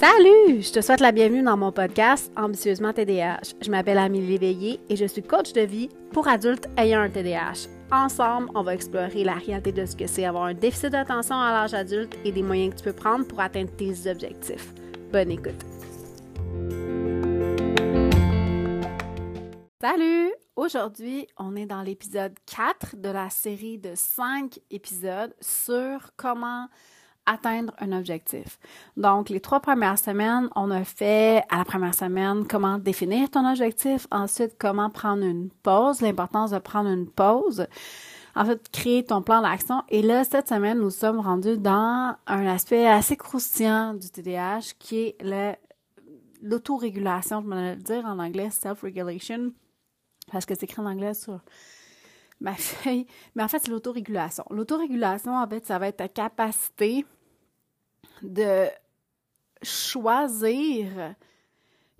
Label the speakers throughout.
Speaker 1: Salut! Je te souhaite la bienvenue dans mon podcast Ambitieusement TDAH. Je m'appelle Amélie Léveillé et je suis coach de vie pour adultes ayant un TDAH. Ensemble, on va explorer la réalité de ce que c'est avoir un déficit d'attention à l'âge adulte et des moyens que tu peux prendre pour atteindre tes objectifs. Bonne écoute! Salut! Aujourd'hui, on est dans l'épisode 4 de la série de 5 épisodes sur comment atteindre un objectif. Donc, les trois premières semaines, on a fait à la première semaine comment définir ton objectif, ensuite comment prendre une pause, l'importance de prendre une pause, en fait, créer ton plan d'action. Et là, cette semaine, nous sommes rendus dans un aspect assez croustillant du TDAH qui est l'autorégulation, je vais le dire en anglais, self-regulation, parce que c'est écrit en anglais sur ma feuille. Mais en fait, c'est l'autorégulation. L'autorégulation, en fait, ça va être ta capacité de choisir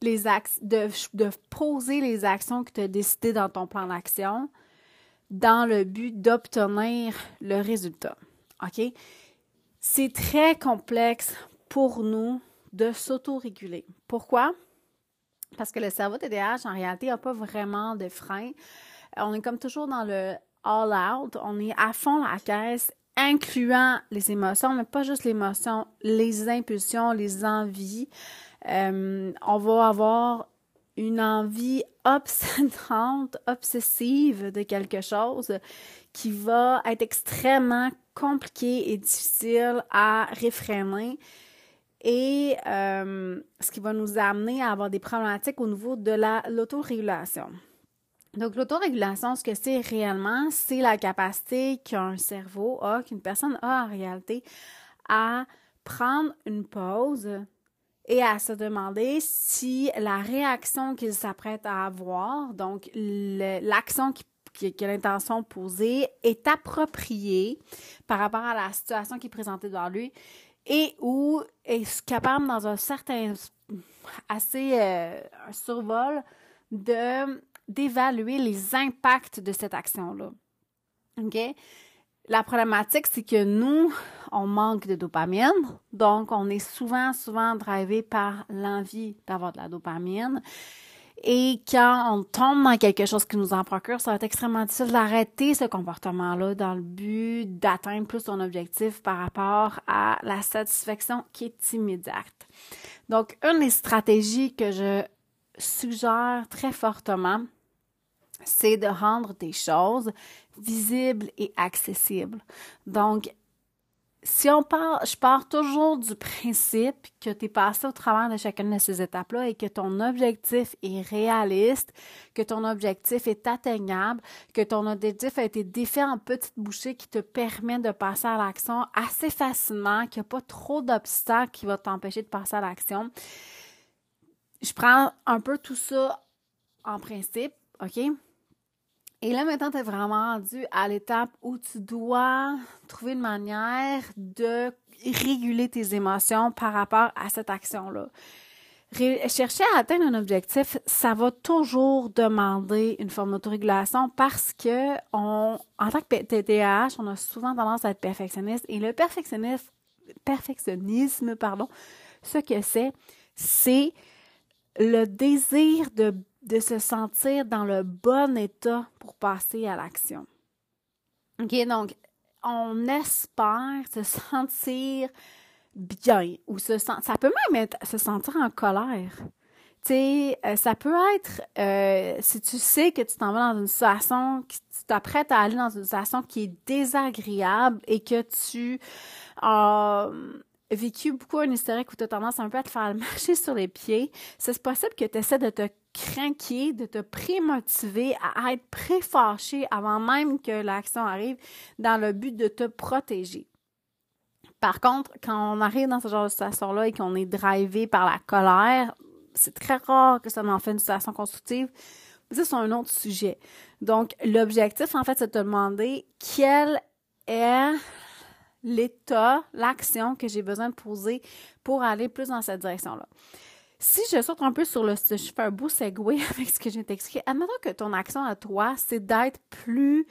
Speaker 1: les de, de poser les actions que tu as décidées dans ton plan d'action dans le but d'obtenir le résultat. OK? C'est très complexe pour nous de s'autoréguler. Pourquoi? Parce que le cerveau TDAH, en réalité, n'a pas vraiment de frein. On est comme toujours dans le all out. On est à fond la caisse incluant les émotions, mais pas juste l'émotion, les impulsions, les envies. Euh, on va avoir une envie obsédante, obsessive de quelque chose qui va être extrêmement compliqué et difficile à réfréner et euh, ce qui va nous amener à avoir des problématiques au niveau de l'autorégulation. Donc, l'autorégulation, ce que c'est réellement, c'est la capacité qu'un cerveau a, qu'une personne a en réalité, à prendre une pause et à se demander si la réaction qu'il s'apprête à avoir, donc l'action qui, a l'intention posée, est appropriée par rapport à la situation qui est présentée devant lui et ou est capable dans un certain assez euh, un survol de d'évaluer les impacts de cette action-là. OK? La problématique, c'est que nous, on manque de dopamine, donc on est souvent, souvent drivé par l'envie d'avoir de la dopamine. Et quand on tombe dans quelque chose qui nous en procure, ça va être extrêmement difficile d'arrêter ce comportement-là dans le but d'atteindre plus son objectif par rapport à la satisfaction qui est immédiate. Donc, une des stratégies que je suggère très fortement, c'est de rendre tes choses visibles et accessibles. Donc, si on part, je pars toujours du principe que tu es passé au travers de chacune de ces étapes-là et que ton objectif est réaliste, que ton objectif est atteignable, que ton objectif a été défait en petites bouchées qui te permet de passer à l'action assez facilement, qu'il n'y a pas trop d'obstacles qui vont t'empêcher de passer à l'action. Je prends un peu tout ça en principe, OK? Et là, maintenant, tu es vraiment rendu à l'étape où tu dois trouver une manière de réguler tes émotions par rapport à cette action-là. Chercher à atteindre un objectif, ça va toujours demander une forme d'autorégulation parce que on, en tant que TDAH, on a souvent tendance à être perfectionniste et le perfectionnisme, perfectionnisme, pardon, ce que c'est, c'est le désir de de se sentir dans le bon état pour passer à l'action. OK, donc on espère se sentir bien ou se sentir, ça peut même être se sentir en colère. Tu sais, euh, ça peut être euh, si tu sais que tu t'en vas dans une situation, que tu t'apprêtes à aller dans une situation qui est désagréable et que tu as vécu beaucoup un hystérique où tu as tendance un peu à te faire marcher sur les pieds, c'est possible que tu essaies de te de te prémotiver à être préfâché avant même que l'action arrive dans le but de te protéger. Par contre, quand on arrive dans ce genre de situation-là et qu'on est drivé par la colère, c'est très rare que ça en fait une situation constructive. Ça, c'est un autre sujet. Donc, l'objectif, en fait, c'est de te demander quel est l'état, l'action que j'ai besoin de poser pour aller plus dans cette direction-là. Si je saute un peu sur le, je fais un beau segway avec ce que je viens t'expliquer, admettons que ton action à toi, c'est d'être plus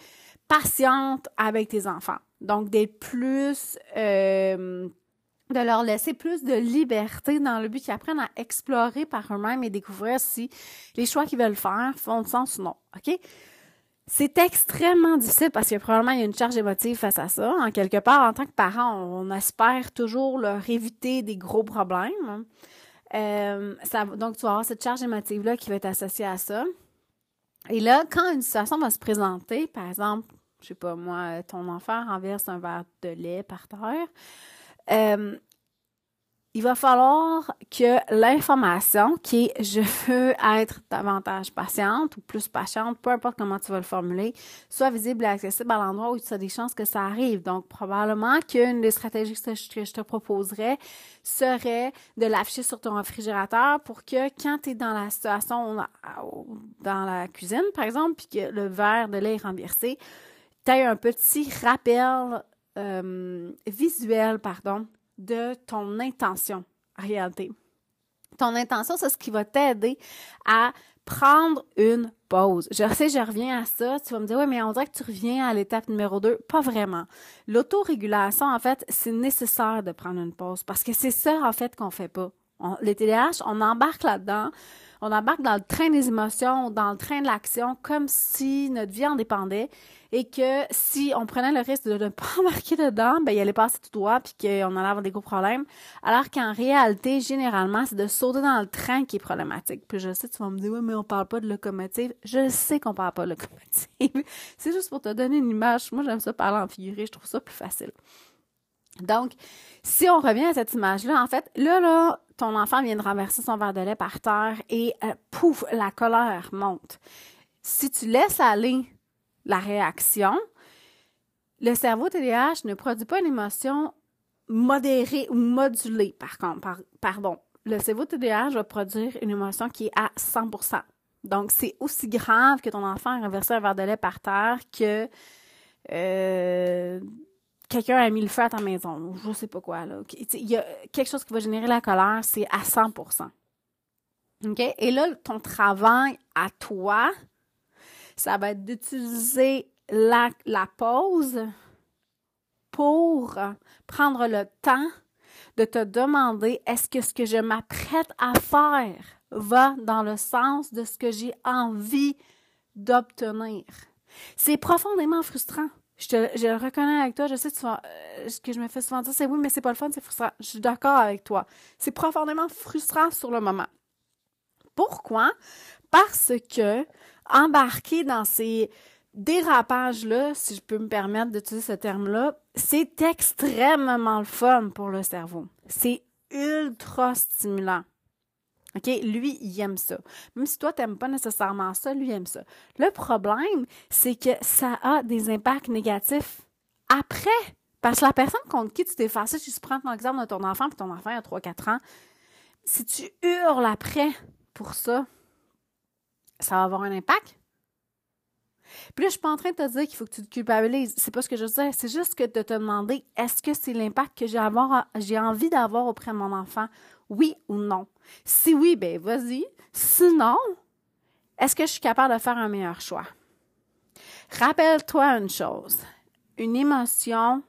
Speaker 1: patiente avec tes enfants. Donc, d'être plus, euh, de leur laisser plus de liberté dans le but qu'ils apprennent à explorer par eux-mêmes et découvrir si les choix qu'ils veulent faire font du sens ou non. OK? C'est extrêmement difficile parce que probablement il y a une charge émotive face à ça. En quelque part, en tant que parent, on espère toujours leur éviter des gros problèmes. Euh, donc, tu vas avoir cette charge émotive-là qui va être associée à ça. Et là, quand une situation va se présenter, par exemple, je sais pas moi, ton enfant renverse un verre de lait par terre, euh, il va falloir que l'information qui est je veux être davantage patiente ou plus patiente, peu importe comment tu vas le formuler, soit visible et accessible à l'endroit où tu as des chances que ça arrive. Donc, probablement qu'une des stratégies que je te proposerais serait de l'afficher sur ton réfrigérateur pour que quand tu es dans la situation, dans la cuisine, par exemple, puis que le verre de lait est renversé, tu aies un petit rappel euh, visuel, pardon, de ton intention en réalité. Ton intention, c'est ce qui va t'aider à prendre une pause. Je sais, je reviens à ça. Tu vas me dire, oui, mais on dirait que tu reviens à l'étape numéro 2. Pas vraiment. L'autorégulation, en fait, c'est nécessaire de prendre une pause parce que c'est ça, en fait, qu'on fait pas. les TDAH, on embarque là-dedans on embarque dans le train des émotions, dans le train de l'action, comme si notre vie en dépendait et que si on prenait le risque de ne pas embarquer dedans, ben, il allait passer tout droit puis qu'on allait avoir des gros problèmes. Alors qu'en réalité, généralement, c'est de sauter dans le train qui est problématique. Puis je sais, tu vas me dire, oui, mais on parle pas de locomotive. Je sais qu'on parle pas de locomotive. c'est juste pour te donner une image. Moi, j'aime ça parler en figuré. Je trouve ça plus facile. Donc, si on revient à cette image-là, en fait, là, là, ton enfant vient de renverser son verre de lait par terre et euh, pouf, la colère monte. Si tu laisses aller la réaction, le cerveau TDAH ne produit pas une émotion modérée ou modulée, par contre. pardon. Le cerveau TDAH va produire une émotion qui est à 100% Donc, c'est aussi grave que ton enfant a renversé un verre de lait par terre que euh, quelqu'un a mis le feu à ta maison, je sais pas quoi. Il y a quelque chose qui va générer la colère, c'est à 100 OK? Et là, ton travail à toi, ça va être d'utiliser la pause pour prendre le temps de te demander est-ce que ce que je m'apprête à faire va dans le sens de ce que j'ai envie d'obtenir? C'est profondément frustrant. Je, le reconnais avec toi. Je sais que euh, ce que je me fais souvent dire, c'est oui, mais c'est pas le fun, c'est frustrant. Je suis d'accord avec toi. C'est profondément frustrant sur le moment. Pourquoi? Parce que embarquer dans ces dérapages-là, si je peux me permettre d'utiliser ce terme-là, c'est extrêmement le fun pour le cerveau. C'est ultra stimulant. OK? Lui, il aime ça. Même si toi, tu n'aimes pas nécessairement ça, lui aime ça. Le problème, c'est que ça a des impacts négatifs après. Parce que la personne contre qui tu t'es fâché, si tu prends ton exemple de ton enfant, puis ton enfant a 3-4 ans, si tu hurles après pour ça, ça va avoir un impact. Puis là, je suis pas en train de te dire qu'il faut que tu te culpabilises. C'est pas ce que je veux dire. C'est juste que de te demander est-ce que c'est l'impact que j'ai envie d'avoir auprès de mon enfant oui ou non? Si oui, ben vas-y. Sinon, est-ce que je suis capable de faire un meilleur choix? Rappelle-toi une chose. Une émotion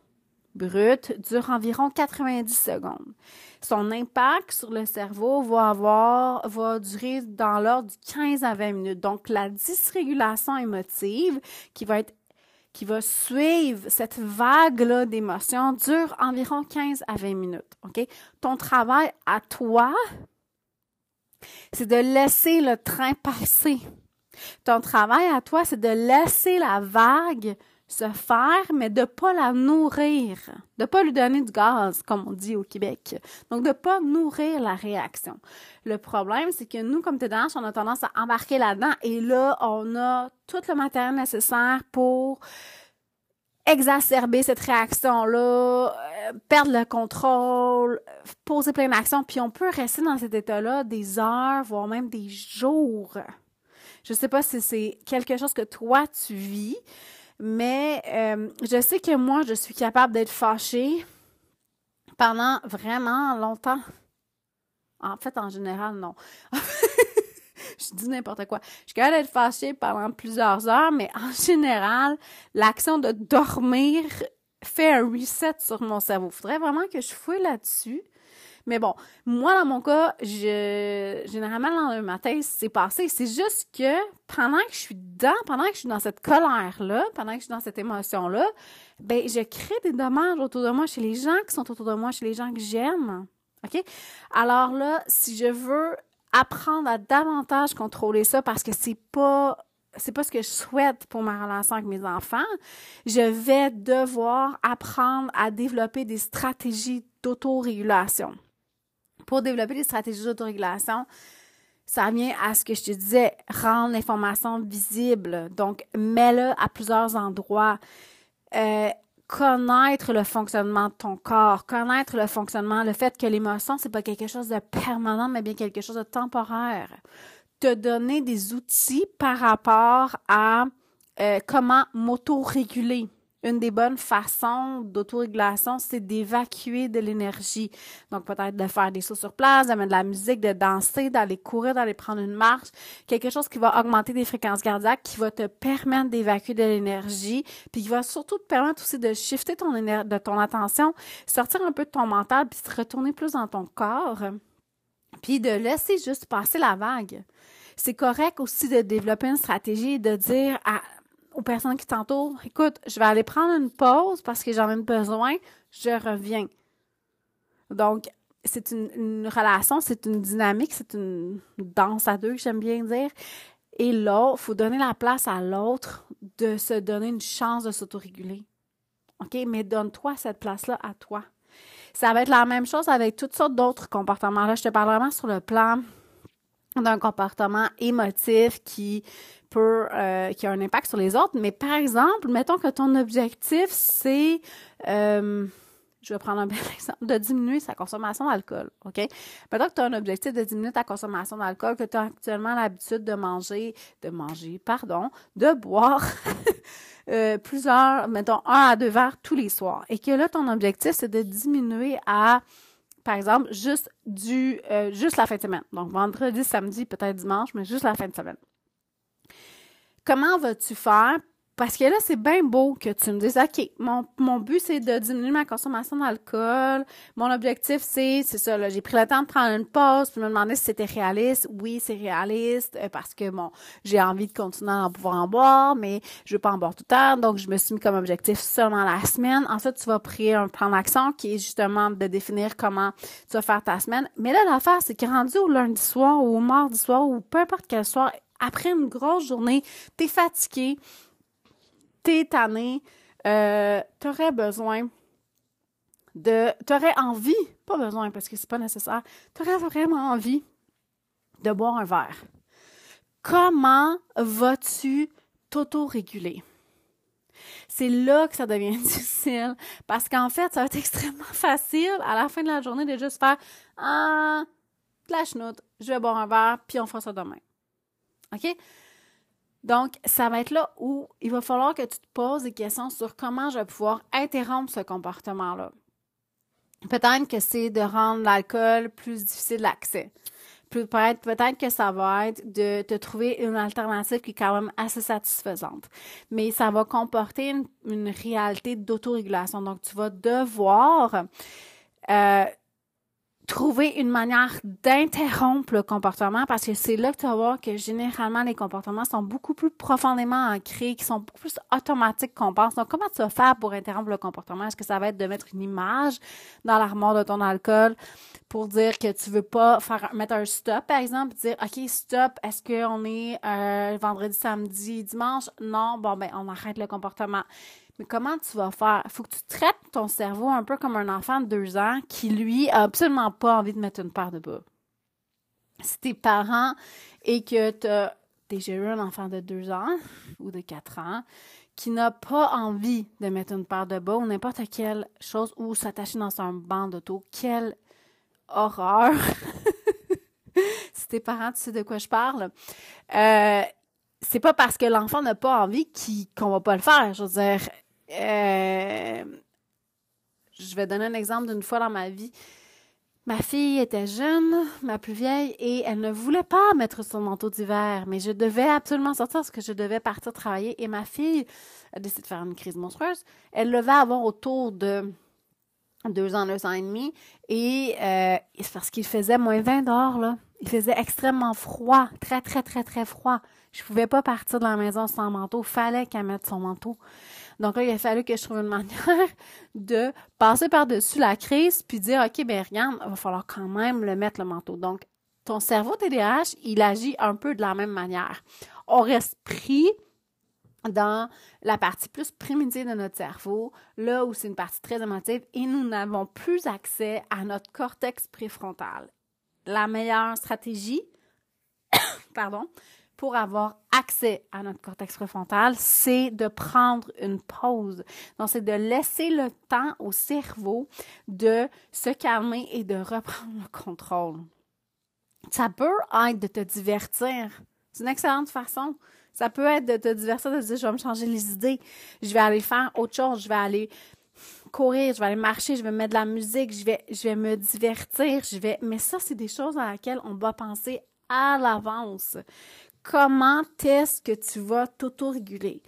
Speaker 1: brute dure environ 90 secondes. Son impact sur le cerveau va avoir, durer dans l'ordre de 15 à 20 minutes. Donc, la dysrégulation émotive qui va être qui va suivre cette vague-là d'émotions dure environ 15 à 20 minutes. Ton travail à toi, c'est de laisser le train passer. Ton travail à toi, c'est de laisser la vague se faire, mais de pas la nourrir, de pas lui donner du gaz, comme on dit au Québec. Donc, de pas nourrir la réaction. Le problème, c'est que nous, comme TDAH, on a tendance à embarquer là-dedans et là, on a tout le matériel nécessaire pour exacerber cette réaction-là, euh, perdre le contrôle, poser plein d'actions, puis on peut rester dans cet état-là des heures, voire même des jours. Je ne sais pas si c'est quelque chose que toi tu vis, mais euh, je sais que moi, je suis capable d'être fâchée pendant vraiment longtemps. En fait, en général, non. je dis n'importe quoi. Je suis capable d'être fâchée pendant plusieurs heures, mais en général, l'action de dormir fait un reset sur mon cerveau. Faudrait vraiment que je fouille là-dessus. Mais bon, moi, dans mon cas, généralement, le matin, c'est passé. C'est juste que pendant que je suis dedans, pendant que je suis dans cette colère-là, pendant que je suis dans cette émotion-là, ben, je crée des dommages autour de moi, chez les gens qui sont autour de moi, chez les gens que j'aime. OK? Alors là, si je veux apprendre à davantage contrôler ça parce que c'est pas c'est pas ce que je souhaite pour ma relation avec mes enfants, je vais devoir apprendre à développer des stratégies d'autorégulation. Pour développer des stratégies d'autorégulation, ça vient à ce que je te disais, rendre l'information visible. Donc, mets-le à plusieurs endroits. Euh, connaître le fonctionnement de ton corps, connaître le fonctionnement, le fait que l'émotion, c'est pas quelque chose de permanent, mais bien quelque chose de temporaire te donner des outils par rapport à euh, comment m'auto-réguler. Une des bonnes façons d'autorégulation, c'est d'évacuer de l'énergie. Donc, peut-être de faire des sauts sur place, de mettre de la musique, de danser, d'aller courir, d'aller prendre une marche. Quelque chose qui va augmenter des fréquences cardiaques, qui va te permettre d'évacuer de l'énergie, puis qui va surtout te permettre aussi de shifter ton, de ton attention, sortir un peu de ton mental, puis te retourner plus dans ton corps, puis de laisser juste passer la vague c'est correct aussi de développer une stratégie et de dire aux personnes qui t'entourent, écoute, je vais aller prendre une pause parce que j'en ai besoin, je reviens. Donc, c'est une, relation, c'est une dynamique, c'est une danse à deux, j'aime bien dire. Et là, il faut donner la place à l'autre de se donner une chance de s'autoréguler. OK? Mais donne-toi cette place-là à toi. Ça va être la même chose avec toutes sortes d'autres comportements. Là, je te parle vraiment sur le plan d'un comportement émotif qui peut euh, qui a un impact sur les autres. Mais par exemple, mettons que ton objectif c'est euh, je vais prendre un bel exemple, de diminuer sa consommation d'alcool, OK? Mettons que tu as un objectif de diminuer ta consommation d'alcool, que tu as actuellement l'habitude de manger, de manger, pardon, de boire euh, plusieurs, mettons, un à deux verres tous les soirs. Et que là, ton objectif, c'est de diminuer à par exemple, juste euh, juste la fin de semaine. Donc vendredi, samedi, peut-être dimanche, mais juste la fin de semaine. Comment vas-tu faire parce que là, c'est bien beau que tu me dises, OK, mon, mon but, c'est de diminuer ma consommation d'alcool. Mon objectif, c'est, c'est ça, là, j'ai pris le temps de prendre une pause, puis me demander si c'était réaliste. Oui, c'est réaliste, euh, parce que, bon, j'ai envie de continuer à pouvoir en boire, mais je veux pas en boire tout le temps. Donc, je me suis mis comme objectif seulement la semaine. Ensuite, tu vas prier un plan d'action qui est justement de définir comment tu vas faire ta semaine. Mais là, l'affaire, c'est que rendu au lundi soir ou au mardi soir ou peu importe quel soir, après une grosse journée, t'es fatigué, t'es tanné, euh, t'aurais besoin de, t'aurais envie, pas besoin parce que c'est pas nécessaire, t'aurais vraiment envie de boire un verre. Comment vas-tu t'auto-réguler? C'est là que ça devient difficile parce qu'en fait, ça va être extrêmement facile à la fin de la journée de juste faire ah, la chenoute, je vais boire un verre, puis on fera ça demain. OK? Donc, ça va être là où il va falloir que tu te poses des questions sur comment je vais pouvoir interrompre ce comportement-là. Peut-être que c'est de rendre l'alcool plus difficile d'accès. Peut-être, peut-être que ça va être de te trouver une alternative qui est quand même assez satisfaisante. Mais ça va comporter une, une réalité d'autorégulation. Donc, tu vas devoir euh, trouver une manière d'interrompre le comportement parce que c'est là que tu vas voir que généralement les comportements sont beaucoup plus profondément ancrés, qui sont beaucoup plus automatiques qu'on pense. Donc, comment tu vas faire pour interrompre le comportement? Est-ce que ça va être de mettre une image dans l'armoire de ton alcool pour dire que tu veux pas faire mettre un stop, par exemple, dire OK, stop, est-ce qu'on est euh, vendredi, samedi, dimanche? Non, bon ben on arrête le comportement. Mais comment tu vas faire? Faut que tu traites ton cerveau un peu comme un enfant de deux ans qui, lui, a absolument pas envie de mettre une paire de bas. Si t'es parent et que tu as déjà eu un enfant de deux ans ou de quatre ans qui n'a pas envie de mettre une paire de bas ou n'importe quelle chose ou s'attacher dans un banc d'auto, quelle horreur! si t'es parent, tu sais de quoi je parle. Euh, c'est pas parce que l'enfant n'a pas envie qu'on va pas le faire. Je veux dire, euh, je vais donner un exemple d'une fois dans ma vie. Ma fille était jeune, ma plus vieille, et elle ne voulait pas mettre son manteau d'hiver, mais je devais absolument sortir parce que je devais partir travailler. Et ma fille a décidé de faire une crise monstrueuse. Elle devait avoir autour de deux ans, deux ans et demi, et euh, c'est parce qu'il faisait moins 20 dehors. Il faisait extrêmement froid, très, très, très, très froid. Je pouvais pas partir de la maison sans manteau. Fallait qu'elle mette son manteau. Donc là, il a fallu que je trouve une manière de passer par-dessus la crise puis dire, OK, ben regarde, il va falloir quand même le mettre le manteau. Donc, ton cerveau TDAH, il agit un peu de la même manière. On reste pris dans la partie plus primitive de notre cerveau, là où c'est une partie très émotive, et nous n'avons plus accès à notre cortex préfrontal. La meilleure stratégie, pardon, pour avoir accès à notre cortex préfrontal, c'est de prendre une pause. Donc, c'est de laisser le temps au cerveau de se calmer et de reprendre le contrôle. Ça peut être de te divertir. C'est une excellente façon. Ça peut être de te divertir, de te dire, je vais me changer les idées. Je vais aller faire autre chose. Je vais aller courir, je vais aller marcher, je vais mettre de la musique, je vais, je vais me divertir, je vais. Mais ça, c'est des choses à laquelle on doit penser à l'avance comment est-ce que tu vas t'autoréguler?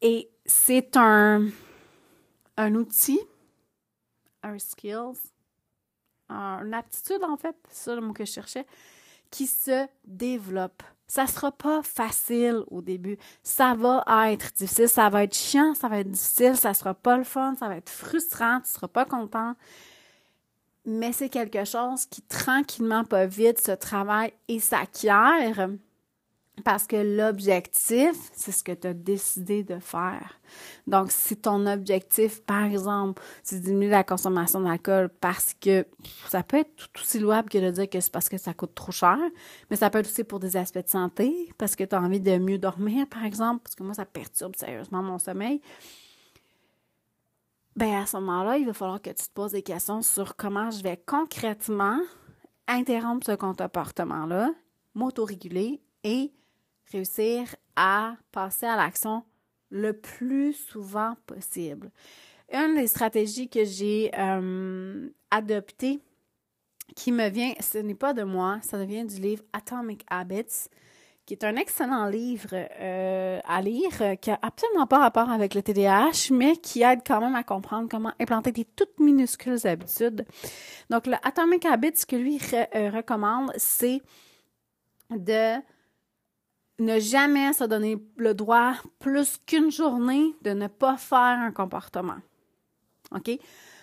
Speaker 1: Et c'est un, un outil, un skills, une aptitude en fait, c'est ça le mot que je cherchais, qui se développe. Ça ne sera pas facile au début. Ça va être difficile, ça va être chiant, ça va être difficile, ça sera pas le fun, ça va être frustrant, tu seras pas content. Mais c'est quelque chose qui tranquillement, pas vite, se travaille et s'acquiert parce que l'objectif, c'est ce que tu as décidé de faire. Donc, si ton objectif, par exemple, c'est diminuer la consommation d'alcool parce que ça peut être tout aussi louable que de dire que c'est parce que ça coûte trop cher, mais ça peut être aussi pour des aspects de santé, parce que tu as envie de mieux dormir, par exemple, parce que moi, ça perturbe sérieusement mon sommeil. Ben, à ce moment-là, il va falloir que tu te poses des questions sur comment je vais concrètement interrompre ce comportement-là, m'autoréguler et réussir à passer à l'action le plus souvent possible. Une des stratégies que j'ai euh, adoptées qui me vient, ce n'est pas de moi, ça vient du livre Atomic Habits, qui est un excellent livre euh, à lire, qui n'a absolument pas rapport avec le TDAH, mais qui aide quand même à comprendre comment implanter des toutes minuscules habitudes. Donc, le Atomic Habits, ce que lui euh, recommande, c'est de ne jamais se donner le droit plus qu'une journée de ne pas faire un comportement. OK?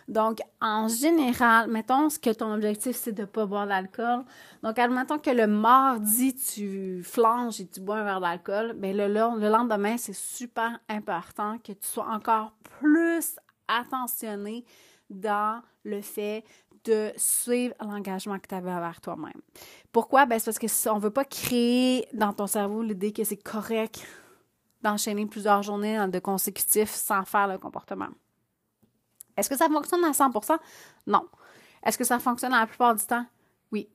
Speaker 1: Donc, en général, mettons que ton objectif, c'est de ne pas boire d'alcool. Donc, admettons que le mardi, tu flanges et tu bois un verre d'alcool. Bien, le, le lendemain, c'est super important que tu sois encore plus attentionné dans le fait de suivre l'engagement que tu avais envers toi-même. Pourquoi? Ben, c'est parce que on ne veut pas créer dans ton cerveau l'idée que c'est correct d'enchaîner plusieurs journées de consécutifs sans faire le comportement. Est-ce que ça fonctionne à 100% Non. Est-ce que ça fonctionne la plupart du temps? Oui.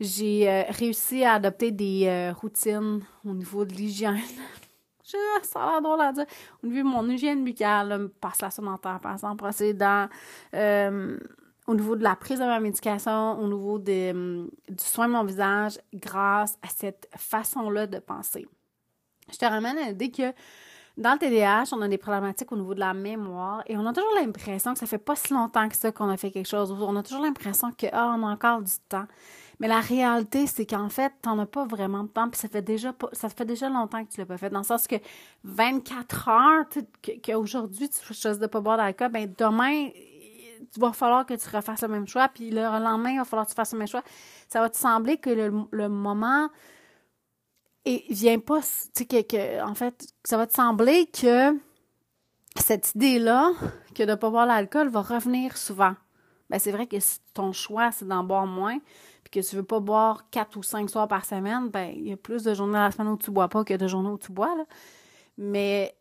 Speaker 1: J'ai euh, réussi à adopter des euh, routines au niveau de l'hygiène. ça a l'air drôle à dire. Au niveau de mon hygiène buccale, passe la sonnerie par exemple, procédant, euh, au niveau de la prise de ma médication, au niveau hum, du soin de mon visage, grâce à cette façon-là de penser. Je te ramène à l'idée que dans le TDAH, on a des problématiques au niveau de la mémoire et on a toujours l'impression que ça fait pas si longtemps que ça qu'on a fait quelque chose. On a toujours l'impression que ah, on a encore du temps. Mais la réalité, c'est qu'en fait, tu n'en as pas vraiment de temps, puis ça fait déjà ça fait déjà longtemps que tu l'as pas fait. Dans le sens que 24 heures, qu'aujourd'hui tu choisis de pas boire d'alcool, ben demain, il va falloir que tu refasses le même choix, puis le lendemain, il va falloir que tu fasses le même choix. Ça va te sembler que le, moment et vient pas, tu sais, que, en fait, ça va te sembler que cette idée-là, que de ne pas boire l'alcool, va revenir souvent. Ben, c'est vrai que si ton choix, c'est d'en boire moins, puis que tu veux pas boire quatre ou cinq soirs par semaine, ben, il y a plus de journées à la semaine où tu bois pas que de journées où tu bois, là. Mais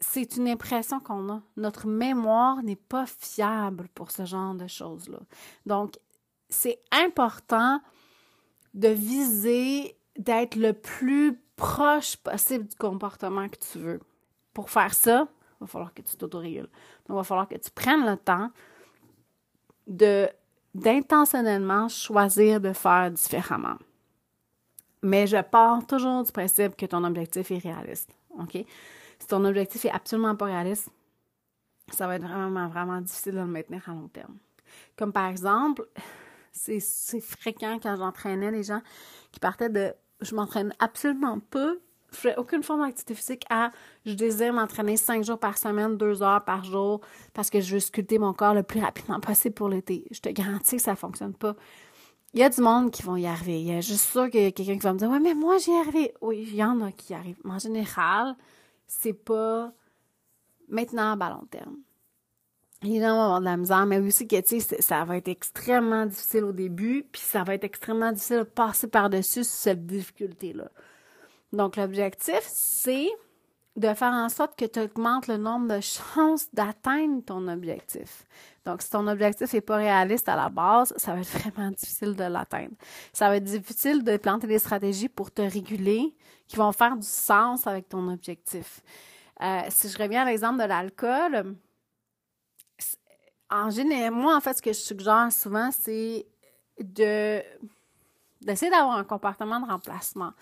Speaker 1: c'est une impression qu'on a. Notre mémoire n'est pas fiable pour ce genre de choses-là. Donc, c'est important de viser d'être le plus proche possible du comportement que tu veux. Pour faire ça, il va falloir que tu t'autorégules. Donc, il va falloir que tu prennes le temps d'intentionnellement choisir de faire différemment. Mais je pars toujours du principe que ton objectif est réaliste. OK? Si ton objectif est absolument pas réaliste, ça va être vraiment, vraiment difficile de le maintenir à long terme. Comme par exemple, c'est fréquent quand j'entraînais les gens qui partaient de je m'entraîne absolument pas, je fais aucune forme d'activité physique à je désire m'entraîner cinq jours par semaine, deux heures par jour, parce que je veux sculpter mon corps le plus rapidement possible pour l'été. Je te garantis que ça fonctionne pas. Il y a du monde qui vont y arriver. Il y a juste sûr qu'il y a quelqu'un qui va me dire Ouais, mais moi j'y arrivé. Oui, il y en a qui y arrivent. En général, c'est pas maintenant à long terme les gens vont avoir de la misère, mais aussi que, ça va être extrêmement difficile au début, puis ça va être extrêmement difficile de passer par-dessus cette difficulté-là. Donc, l'objectif, c'est de faire en sorte que tu augmentes le nombre de chances d'atteindre ton objectif. Donc, si ton objectif n'est pas réaliste à la base, ça va être vraiment difficile de l'atteindre. Ça va être difficile de planter des stratégies pour te réguler qui vont faire du sens avec ton objectif. Euh, si je reviens à l'exemple de l'alcool, en général, moi, en fait, ce que je suggère souvent, c'est de d'essayer d'avoir un comportement de remplacement.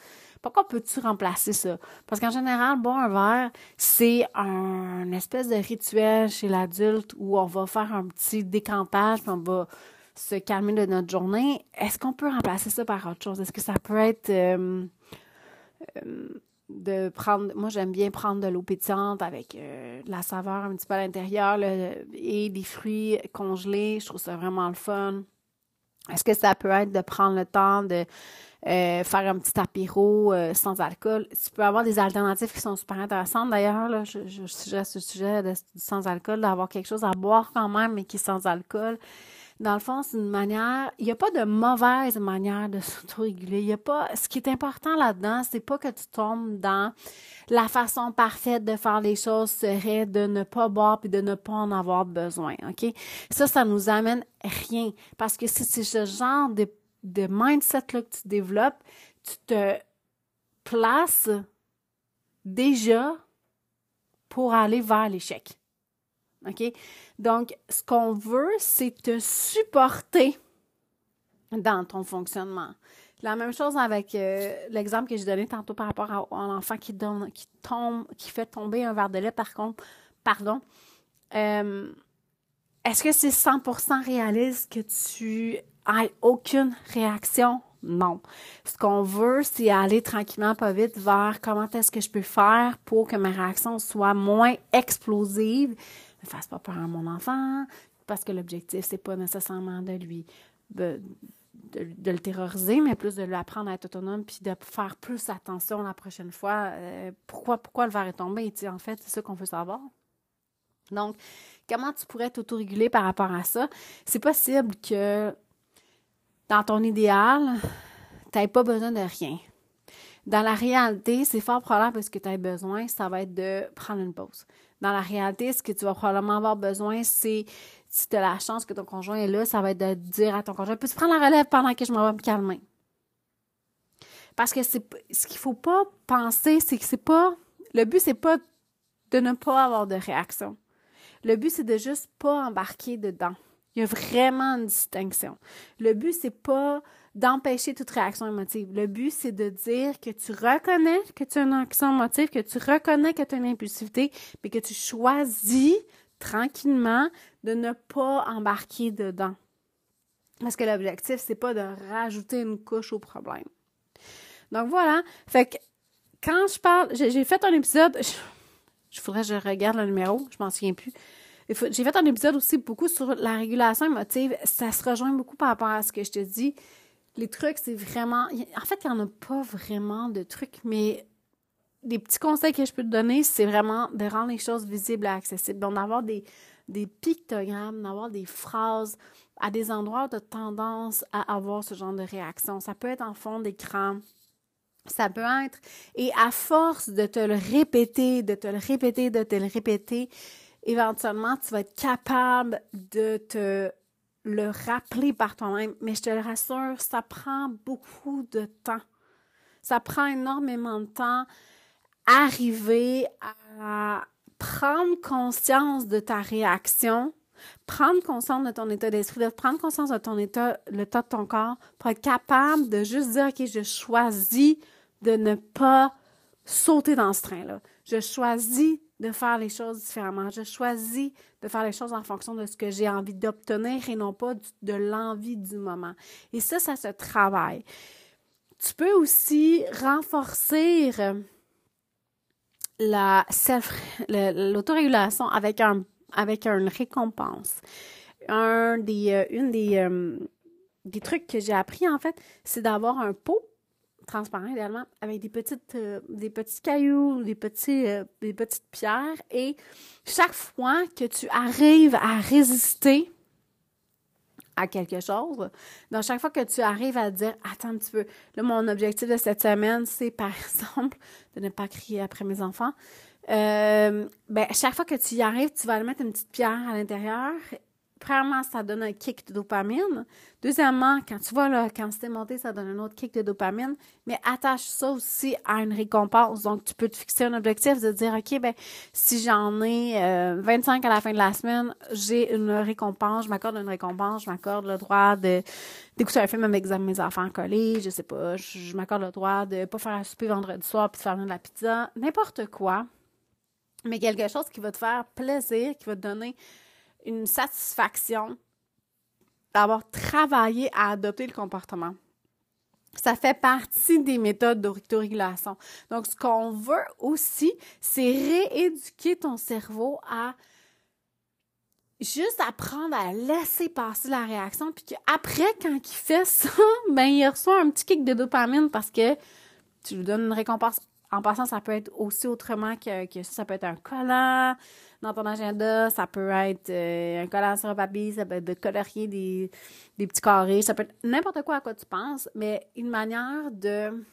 Speaker 1: Pourquoi peux-tu remplacer ça? Parce qu'en général, bon, un verre, c'est un espèce de rituel chez l'adulte où on va faire un petit décantage, puis on va se calmer de notre journée. Est-ce qu'on peut remplacer ça par autre chose? Est-ce que ça peut être euh, de prendre, moi j'aime bien prendre de l'eau pétillante avec euh, de la saveur un petit peu à l'intérieur et des fruits congelés. Je trouve ça vraiment le fun. Est-ce que ça peut être de prendre le temps de euh, faire un petit apéro euh, sans alcool? Tu peux avoir des alternatives qui sont super intéressantes. D'ailleurs, je, je, suggère ce sujet sans alcool, d'avoir quelque chose à boire quand même, mais qui est sans alcool. Dans le fond, c'est une manière, il n'y a pas de mauvaise manière de s'autoréguler. Il y a pas, ce qui est important là-dedans, c'est pas que tu tombes dans la façon parfaite de faire les choses serait de ne pas boire et de ne pas en avoir besoin, OK? Ça, ça nous amène rien. Parce que si c'est ce genre de, de mindset-là que tu développes, tu te places déjà pour aller vers l'échec. OK? Donc, ce qu'on veut, c'est te supporter dans ton fonctionnement. La même chose avec euh, l'exemple que j'ai donné tantôt par rapport à, un enfant qui donne, qui tombe, qui fait tomber un verre de lait, par contre, pardon. Euh, est-ce que c'est 100% réaliste que tu aies aucune réaction? Non. Ce qu'on veut, c'est aller tranquillement, pas vite, vers comment est-ce que je peux faire pour que ma réaction soit moins explosive, ne fasse pas peur à mon enfant, parce que l'objectif, c'est pas nécessairement de lui de, le terroriser, mais plus de lui apprendre à être autonome puis de faire plus attention la prochaine fois. Euh, pourquoi, pourquoi le verre est tombé? en fait, c'est ça qu'on veut savoir. Donc, comment tu pourrais t'autoréguler par rapport à ça? C'est possible que dans ton idéal, tu n'aies pas besoin de rien. Dans la réalité, c'est fort probable que ce que tu as besoin, ça va être de prendre une pause dans la réalité, ce que tu vas probablement avoir besoin, c'est, si tu as la chance que ton conjoint est là, ça va être de dire à ton conjoint, peux-tu prendre la relève pendant que je m'en vais me calmer? Parce que c'est, ce qu'il faut pas penser, c'est que c'est pas, le but, c'est pas de ne pas avoir de réaction. Le but, c'est de juste pas embarquer dedans. Il y a vraiment une distinction. Le but, c'est pas d'empêcher toute réaction émotive. Le but, c'est de dire que tu reconnais que tu as une réaction émotive, que tu reconnais que tu as une impulsivité, mais que tu choisis tranquillement de ne pas embarquer dedans. Parce que l'objectif, c'est pas de rajouter une couche au problème. Donc voilà. Fait que quand je parle, j'ai fait un épisode, je, je que je regarde le numéro, je m'en souviens plus. J'ai fait un épisode aussi beaucoup sur la régulation émotive. Ça se rejoint beaucoup par rapport à ce que je te dis les trucs, c'est vraiment. En fait, il n'y en a pas vraiment de trucs, mais des petits conseils que je peux te donner, c'est vraiment de rendre les choses visibles et accessibles. Donc, d'avoir des, des pictogrammes, d'avoir des phrases à des endroits où tu as tendance à avoir ce genre de réaction. Ça peut être en fond d'écran. Ça peut être, et à force de te le répéter, de te le répéter, de te le répéter, éventuellement, tu vas être capable de te le rappeler par toi-même. Mais je te le rassure, ça prend beaucoup de temps. Ça prend énormément de temps arriver à prendre conscience de ta réaction Prendre conscience de ton état d'esprit, de prendre conscience de ton état, l'état de ton corps, pour être capable de juste dire, OK, je choisis de ne pas sauter dans ce train-là. Je choisis de faire les choses différemment. Je choisis de faire les choses en fonction de ce que j'ai envie d'obtenir et non pas de l'envie du moment. Et ça, ça se travaille. Tu peux aussi renforcer euh, la l'autorégulation avec un avec une récompense. Un des, euh, une des, euh, des trucs que j'ai appris en fait, c'est d'avoir un pot transparent idéalement, avec des petites euh, des petits cailloux, des petits euh, des petites pierres et chaque fois que tu arrives à résister à quelque chose, donc chaque fois que tu arrives à dire attends un petit peu, là mon objectif de cette semaine c'est par exemple de ne pas crier après mes enfants. Euh, ben, chaque fois que tu y arrives, tu vas aller mettre une petite pierre à l'intérieur premièrement, ça donne un kick de dopamine. Deuxièmement, quand tu vois la quantité monter, ça donne un autre kick de dopamine. Mais attache ça aussi à une récompense. Donc, tu peux te fixer un objectif de dire, OK, ben, si j'en ai 25 euh, à la fin de la semaine, j'ai une récompense, je m'accorde une récompense, je m'accorde le droit de d'écouter un film avec mes enfants collés, je sais pas, je, m'accorde le droit de pas faire un souper vendredi soir puis de faire de la pizza, n'importe quoi. Mais quelque chose qui va te faire plaisir, qui va te donner une satisfaction d'avoir travaillé à adopter le comportement. Ça fait partie des méthodes d'autorégulation. Donc, ce qu'on veut aussi, c'est rééduquer ton cerveau à juste apprendre à laisser passer la réaction, puis qu'après, quand il fait ça, ben, il reçoit un petit kick de dopamine parce que tu lui donnes une récompense. En passant, ça peut être aussi autrement que, ça, ça peut être un collant, dans ton agenda. Ça peut être euh, un collant sur un papier, ça peut être de colorier des, des petits carrés, ça peut être n'importe quoi à quoi tu penses, mais une manière de,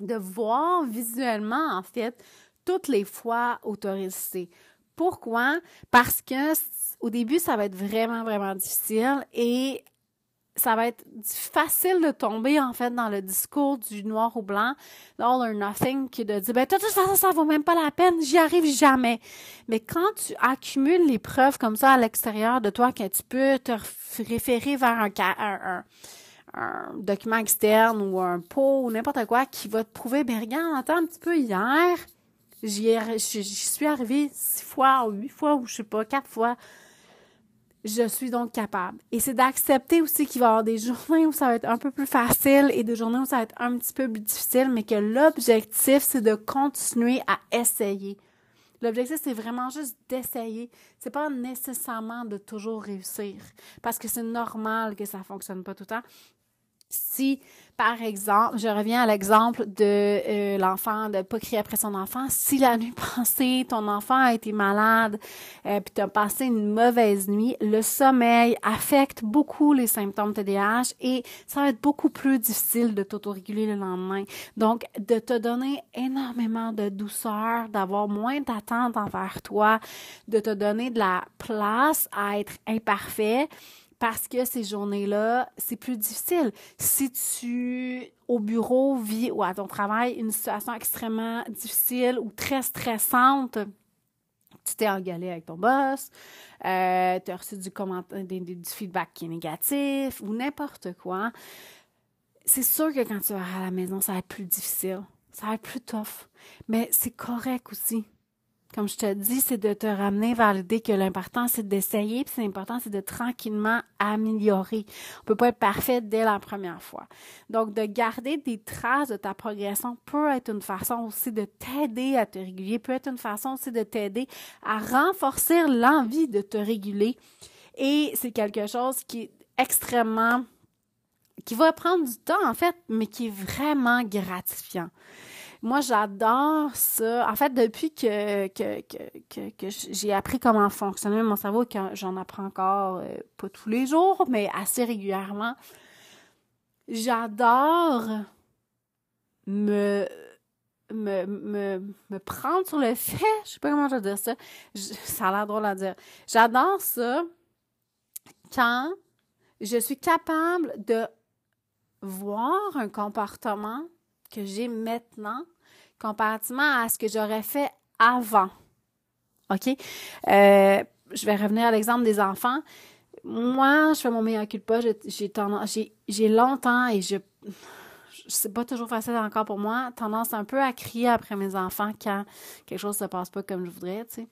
Speaker 1: de voir visuellement, en fait, toutes les fois autorisées. Pourquoi? Parce que au début, ça va être vraiment, vraiment difficile et ça va être facile de tomber, en fait, dans le discours du noir ou blanc, all or nothing, qui de dire, ben, de toute façon, ça vaut même pas la peine, j'y arrive jamais. Mais quand tu accumules les preuves comme ça à l'extérieur de toi, que tu peux te référer vers un, document externe ou un pot ou n'importe quoi qui va te prouver, ben, regarde, attends un petit peu hier, j'y suis arrivée six fois ou huit fois ou je sais pas, quatre fois je suis donc capable. Et c'est d'accepter aussi qu'il va y avoir des journées où ça va être un peu plus facile et des journées où ça va être un petit peu plus difficile, mais que l'objectif, c'est de continuer à essayer. L'objectif, c'est vraiment juste d'essayer. C'est pas nécessairement de toujours réussir. Parce que c'est normal que ça fonctionne pas tout le temps. Si par exemple, je reviens à l'exemple de euh, l'enfant, de pas crier après son enfant. Si la nuit passée, ton enfant a été malade, euh, tu as passé une mauvaise nuit, le sommeil affecte beaucoup les symptômes TDAH et ça va être beaucoup plus difficile de t'autoréguler le lendemain. Donc, de te donner énormément de douceur, d'avoir moins d'attente envers toi, de te donner de la place à être imparfait, parce que ces journées-là, c'est plus difficile. Si tu, au bureau, vis ou à ton travail, une situation extrêmement difficile ou très stressante, tu t'es engueulé avec ton boss, euh, tu as reçu du, du feedback qui est négatif ou n'importe quoi, c'est sûr que quand tu vas à la maison, ça va être plus difficile. Ça va être plus tough. Mais c'est correct aussi comme je te dis, c'est de te ramener vers l'idée que l'important, c'est d'essayer, puis l'important, c'est de tranquillement améliorer. On peut pas être parfait dès la première fois. Donc, de garder des traces de ta progression peut être une façon aussi de t'aider à te réguler, peut être une façon aussi de t'aider à renforcer l'envie de te réguler. Et c'est quelque chose qui est extrêmement qui va prendre du temps, en fait, mais qui est vraiment gratifiant. Moi, j'adore ça. En fait, depuis que, que, que, que, j'ai appris comment fonctionnait mon cerveau, que j'en apprends encore, euh, pas tous les jours, mais assez régulièrement, j'adore me, me, me, me prendre sur le fait, je sais pas comment je vais dire ça, ça a l'air drôle à dire. J'adore ça quand je suis capable de voir un comportement que j'ai maintenant comparativement à ce que j'aurais fait avant. OK? Euh, je vais revenir à l'exemple des enfants. Moi, je fais mon meilleur culpa. J'ai longtemps et je, c'est pas toujours facile encore pour moi, tendance un peu à crier après mes enfants quand quelque chose se passe pas comme je voudrais, tu sais.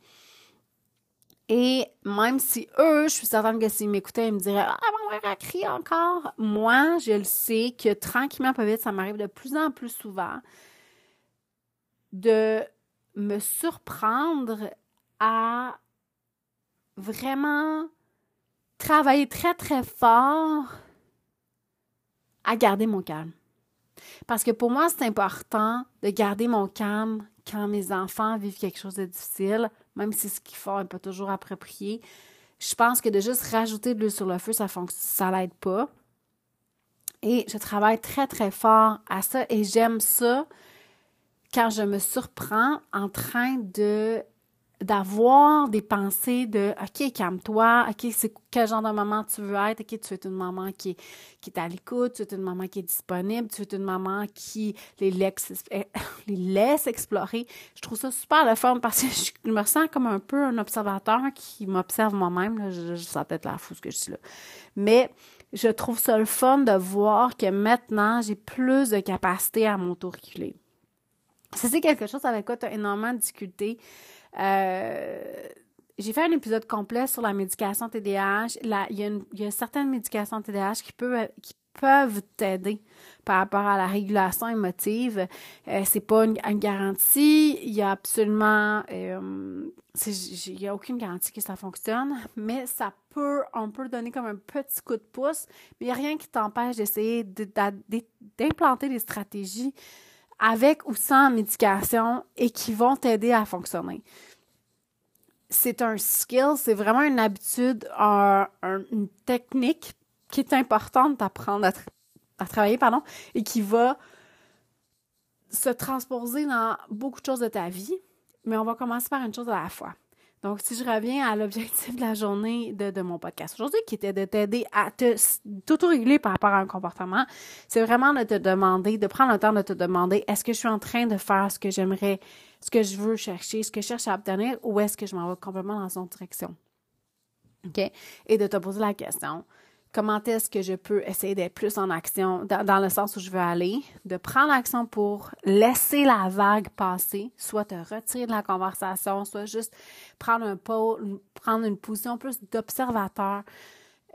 Speaker 1: Et même si eux, je suis certaine que s'ils m'écoutaient, ils me diraient Ah, mon mère a crié encore. Moi, je le sais que tranquillement, pas vite, ça m'arrive de plus en plus souvent de me surprendre à vraiment travailler très, très fort à garder mon calme. Parce que pour moi, c'est important de garder mon calme quand mes enfants vivent quelque chose de difficile, même si ce qu'ils font n'est pas toujours approprié. Je pense que de juste rajouter de l'huile sur le feu, ça ne ça l'aide pas. Et je travaille très, très fort à ça et j'aime ça quand je me surprends en train de d'avoir des pensées de OK, calme-toi, OK, c'est quel genre de maman tu veux être, OK, tu es une maman qui est, qui est à l'écoute, tu es une maman qui est disponible, tu es une maman qui les laisse, les laisse explorer. Je trouve ça super le fun parce que je me sens comme un peu un observateur qui m'observe moi-même. Je, je sens peut-être la fou ce que je suis là. Mais je trouve ça le fun de voir que maintenant, j'ai plus de capacité à m'autoréguler. Si c'est quelque chose avec quoi tu as énormément de difficultés, euh, j'ai fait un épisode complet sur la médication TDAH. il, y a y a certaines médications TDAH qui peuvent, qui peuvent t'aider par rapport à la régulation émotive. Euh, c'est pas une, garantie. Il y a absolument, euh, il y a aucune garantie que ça fonctionne, mais ça peut, on peut donner comme un petit coup de pouce. Mais il n'y a rien qui t'empêche d'essayer d'implanter des stratégies avec ou sans médication et qui vont t'aider à fonctionner. C'est un skill, c'est vraiment une habitude, une technique qui est importante d'apprendre à, travailler, pardon, et qui va se transposer dans beaucoup de choses de ta vie. Mais on va commencer par une chose à la fois. Donc, si je reviens à l'objectif de la journée de, mon podcast aujourd'hui, qui était de t'aider à te t'autoréguler par rapport à un comportement, c'est vraiment de te demander, de prendre le temps de te demander, est-ce que je suis en train de faire ce que j'aimerais, ce que je veux chercher, ce que je cherche à obtenir, ou est-ce que je m'en vais complètement dans son direction? OK? Et de te poser la question, comment est-ce que je peux essayer d'être plus en action dans, le sens où je veux aller, de prendre l'action pour laisser la vague passer, soit te retirer de la conversation, soit juste prendre un prendre une position plus d'observateur,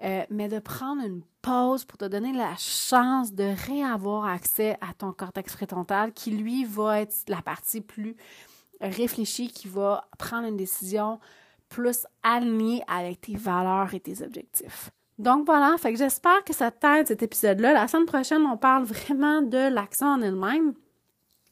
Speaker 1: euh, mais de prendre une pause pour te donner la chance de réavoir accès à ton cortex préfrontal qui, lui, va être la partie plus réfléchie, qui va prendre une décision plus alignée avec tes valeurs et tes objectifs. Donc voilà, fait que j'espère que ça t'aide cet épisode-là. La semaine prochaine, on parle vraiment de l'action en elle-même,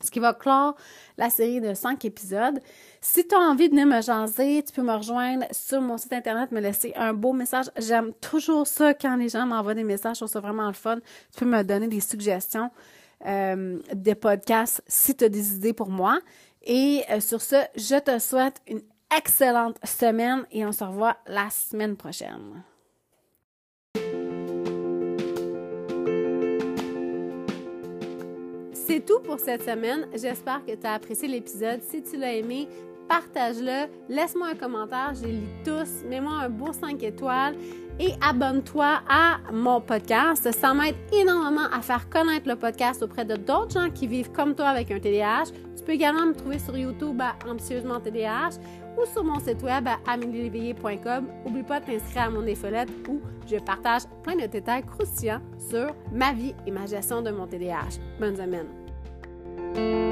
Speaker 1: ce qui va clore la série de cinq épisodes. Si tu as envie de venir me jaser, tu peux me rejoindre sur mon site internet, me laisser un beau message. J'aime toujours ça quand les gens m'envoient des messages, je trouve ça vraiment le fun. Tu peux me donner des suggestions, euh, des podcasts si tu as des idées pour moi. Et euh, sur ce, je te souhaite une excellente semaine et on se revoit la semaine prochaine. C'est tout pour cette semaine. J'espère que tu as apprécié l'épisode. Si tu l'as aimé, partage-le, laisse-moi un commentaire, je les lis tous, mets-moi un beau 5 étoiles et abonne-toi à mon podcast. Ça m'aide énormément à faire connaître le podcast auprès de d'autres gens qui vivent comme toi avec un TDAH. Tu peux également me trouver sur YouTube à Ambitieusement TDAH ou sur mon site web à amelieléveillé.com. N'oublie pas de t'inscrire à mon infolette où je partage plein de détails croustillants sur ma vie et ma gestion de mon TDAH. Bonne semaine! Thank you.